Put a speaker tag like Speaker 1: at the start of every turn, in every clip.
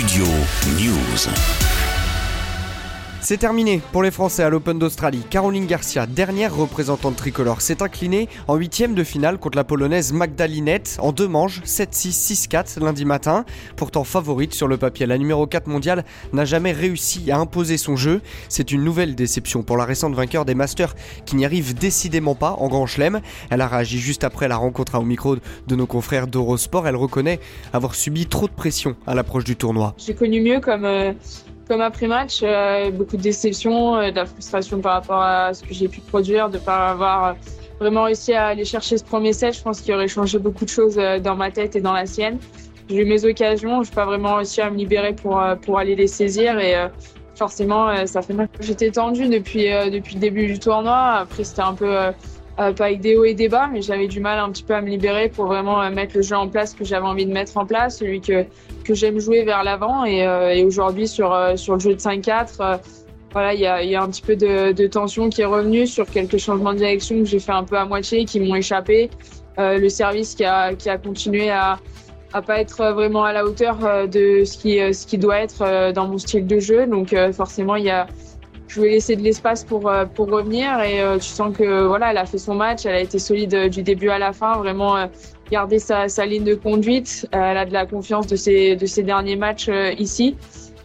Speaker 1: Studio News.
Speaker 2: C'est terminé pour les Français à l'Open d'Australie. Caroline Garcia, dernière représentante tricolore, s'est inclinée en huitième de finale contre la polonaise Magdalinette en deux manches, 7-6, 6-4 lundi matin. Pourtant favorite sur le papier, la numéro 4 mondiale n'a jamais réussi à imposer son jeu. C'est une nouvelle déception pour la récente vainqueur des Masters qui n'y arrive décidément pas en Grand Chelem. Elle a réagi juste après la rencontre au micro de nos confrères d'Eurosport. Elle reconnaît avoir subi trop de pression à l'approche du tournoi.
Speaker 3: J'ai connu mieux comme euh, comme après-match, euh, beaucoup de déception, euh, de la frustration par rapport à ce que j'ai pu produire, de ne pas avoir euh, vraiment réussi à aller chercher ce premier set. Je pense qu'il aurait changé beaucoup de choses dans ma tête et dans la sienne. J'ai eu mes occasions, je n'ai pas vraiment réussi à me libérer pour, pour aller les saisir et forcément, ça fait mal. J'étais tendue depuis, depuis le début du tournoi. Après, c'était un peu avec des hauts et des bas, mais j'avais du mal un petit peu à me libérer pour vraiment mettre le jeu en place que j'avais envie de mettre en place, celui que, que j'aime jouer vers l'avant. Et, euh, aujourd'hui, sur, euh, sur le jeu de 5-4, euh, voilà, il y a, y a, un petit peu de, de, tension qui est revenue sur quelques changements de direction que j'ai fait un peu à moitié, qui m'ont échappé. le service qui a, qui a continué à à pas être vraiment à la hauteur de ce qui, ce qui doit être dans mon style de jeu. Donc forcément, il y a, je lui ai laissé de l'espace pour, pour revenir et tu sens que voilà, elle a fait son match, elle a été solide du début à la fin, vraiment garder sa, sa ligne de conduite. Euh, elle a de la confiance de ses, de ses derniers matchs euh,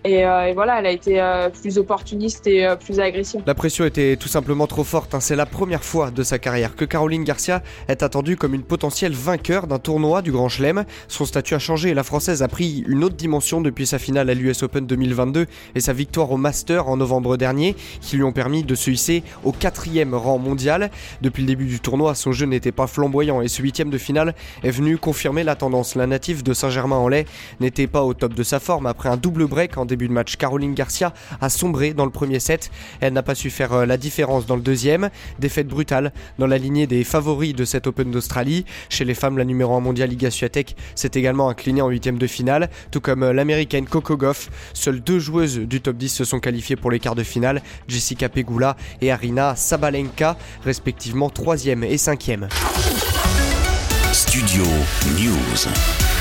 Speaker 3: Euh, et, voilà, elle a été euh, plus opportuniste et euh, plus agressive.
Speaker 2: La pression était tout simplement trop forte. Hein. C'est la première fois de sa carrière que Caroline Garcia est attendue comme une potentielle vainqueur d'un tournoi du Grand Chelem. Son statut a changé et la Française a pris une autre dimension depuis sa finale à l'US Open 2022 et sa victoire au Master en novembre dernier qui lui ont permis de se hisser au quatrième rang mondial. Depuis le début du tournoi, son jeu n'était pas flamboyant et ce huitième de finale est venu confirmer la tendance. La native de Saint-Germain-en-Laye n'était pas au top de sa forme après un double break en début de match. Caroline Garcia a sombré dans le premier set. Elle n'a pas su faire euh, la différence dans le deuxième. Défaite brutale dans la lignée des favoris de cet Open d'Australie. Chez les femmes, la numéro 1 mondiale Liga Swiatek s'est également inclinée en huitième de finale, tout comme euh, l'américaine Coco Goff. Seules deux joueuses du top 10 se sont qualifiées pour les quarts de finale, Jessica Pegula et Arina Sabalenka, respectivement troisième et cinquième.
Speaker 1: Studio News.